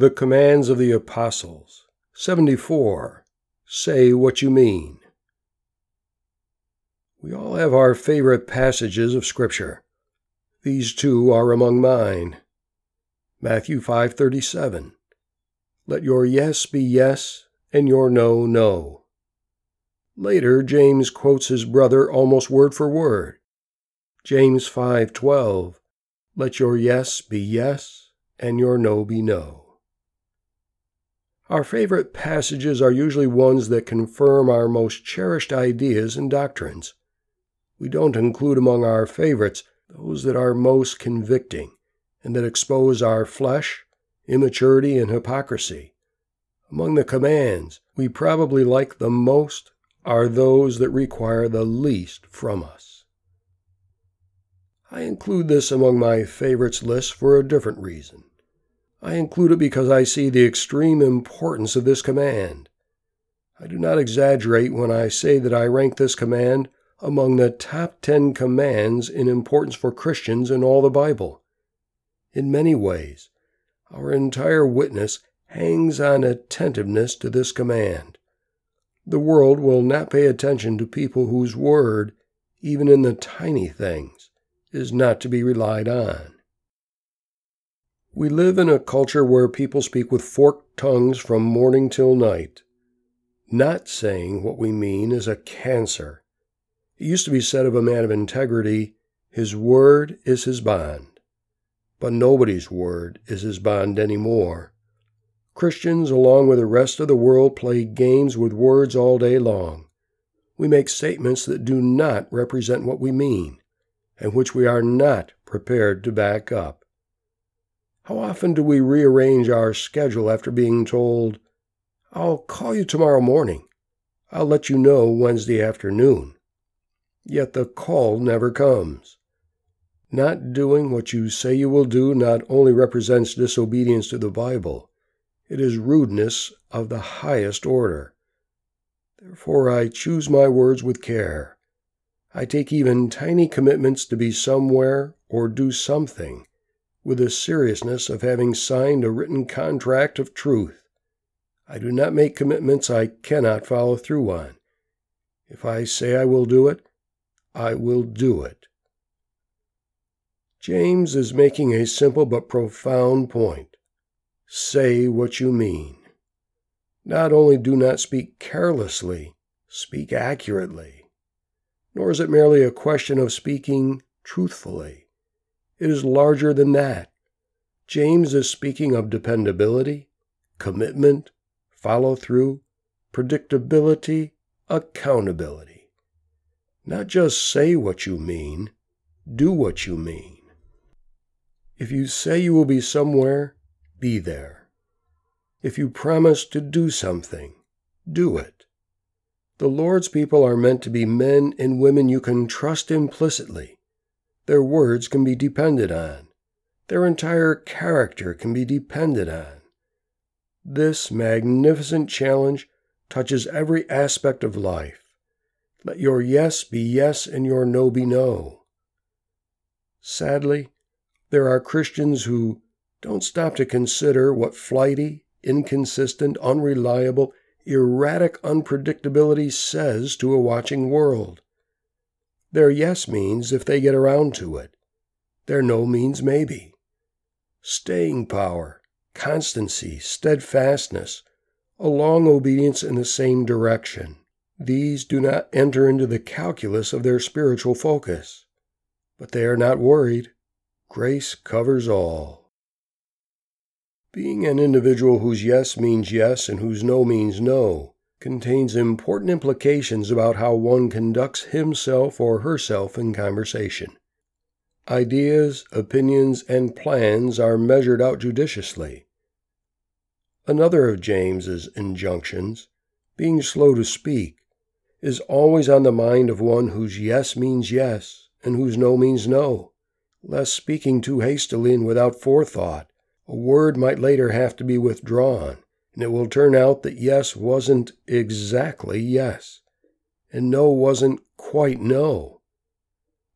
The Commands of the Apostles. 74. Say what you mean. We all have our favorite passages of Scripture. These two are among mine. Matthew 5:37. Let your yes be yes and your no no. Later James quotes his brother almost word for word. James 5:12. Let your yes be yes and your no be no. Our favorite passages are usually ones that confirm our most cherished ideas and doctrines. We don't include among our favorites those that are most convicting and that expose our flesh, immaturity, and hypocrisy. Among the commands we probably like the most are those that require the least from us. I include this among my favorites list for a different reason. I include it because I see the extreme importance of this command. I do not exaggerate when I say that I rank this command among the top 10 commands in importance for Christians in all the Bible. In many ways, our entire witness hangs on attentiveness to this command. The world will not pay attention to people whose word, even in the tiny things, is not to be relied on. We live in a culture where people speak with forked tongues from morning till night. Not saying what we mean is a cancer. It used to be said of a man of integrity, his word is his bond. But nobody's word is his bond any more. Christians, along with the rest of the world, play games with words all day long. We make statements that do not represent what we mean, and which we are not prepared to back up. How often do we rearrange our schedule after being told, I'll call you tomorrow morning. I'll let you know Wednesday afternoon. Yet the call never comes. Not doing what you say you will do not only represents disobedience to the Bible, it is rudeness of the highest order. Therefore, I choose my words with care. I take even tiny commitments to be somewhere or do something with the seriousness of having signed a written contract of truth. I do not make commitments I cannot follow through on. If I say I will do it, I will do it. James is making a simple but profound point. Say what you mean. Not only do not speak carelessly, speak accurately. Nor is it merely a question of speaking truthfully. It is larger than that. James is speaking of dependability, commitment, follow through, predictability, accountability. Not just say what you mean, do what you mean. If you say you will be somewhere, be there. If you promise to do something, do it. The Lord's people are meant to be men and women you can trust implicitly their words can be depended on. Their entire character can be depended on. This magnificent challenge touches every aspect of life. Let your yes be yes and your no be no. Sadly, there are Christians who don't stop to consider what flighty, inconsistent, unreliable, erratic unpredictability says to a watching world. Their yes means if they get around to it. Their no means maybe. Staying power, constancy, steadfastness, a long obedience in the same direction. These do not enter into the calculus of their spiritual focus. But they are not worried. Grace covers all. Being an individual whose yes means yes and whose no means no contains important implications about how one conducts himself or herself in conversation. Ideas, opinions, and plans are measured out judiciously. Another of James's injunctions, being slow to speak, is always on the mind of one whose yes means yes and whose no means no, lest speaking too hastily and without forethought, a word might later have to be withdrawn and it will turn out that yes wasn't exactly yes, and no wasn't quite no.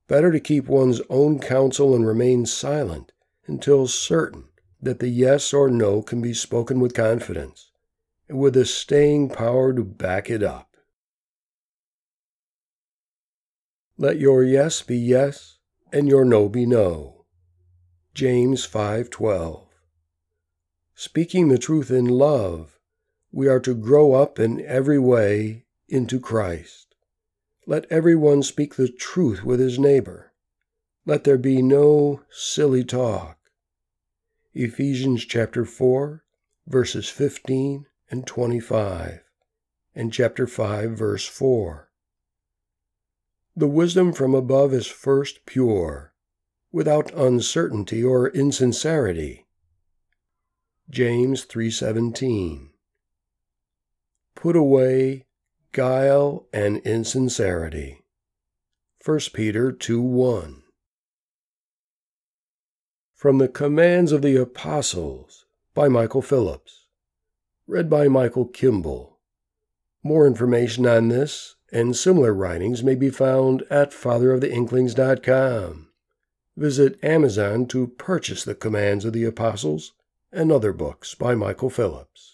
Better to keep one's own counsel and remain silent until certain that the yes or no can be spoken with confidence and with a staying power to back it up. Let your yes be yes and your no be no. James 5:12. Speaking the truth in love, we are to grow up in every way into Christ. Let everyone speak the truth with his neighbor. Let there be no silly talk. Ephesians chapter 4, verses 15 and 25, and chapter 5, verse 4. The wisdom from above is first pure, without uncertainty or insincerity. James 3:17 Put away guile and insincerity. 1 Peter 2:1 From the Commands of the Apostles by Michael Phillips read by Michael Kimball. More information on this and similar writings may be found at fatheroftheinklings.com. Visit Amazon to purchase the Commands of the Apostles and other books by Michael Phillips.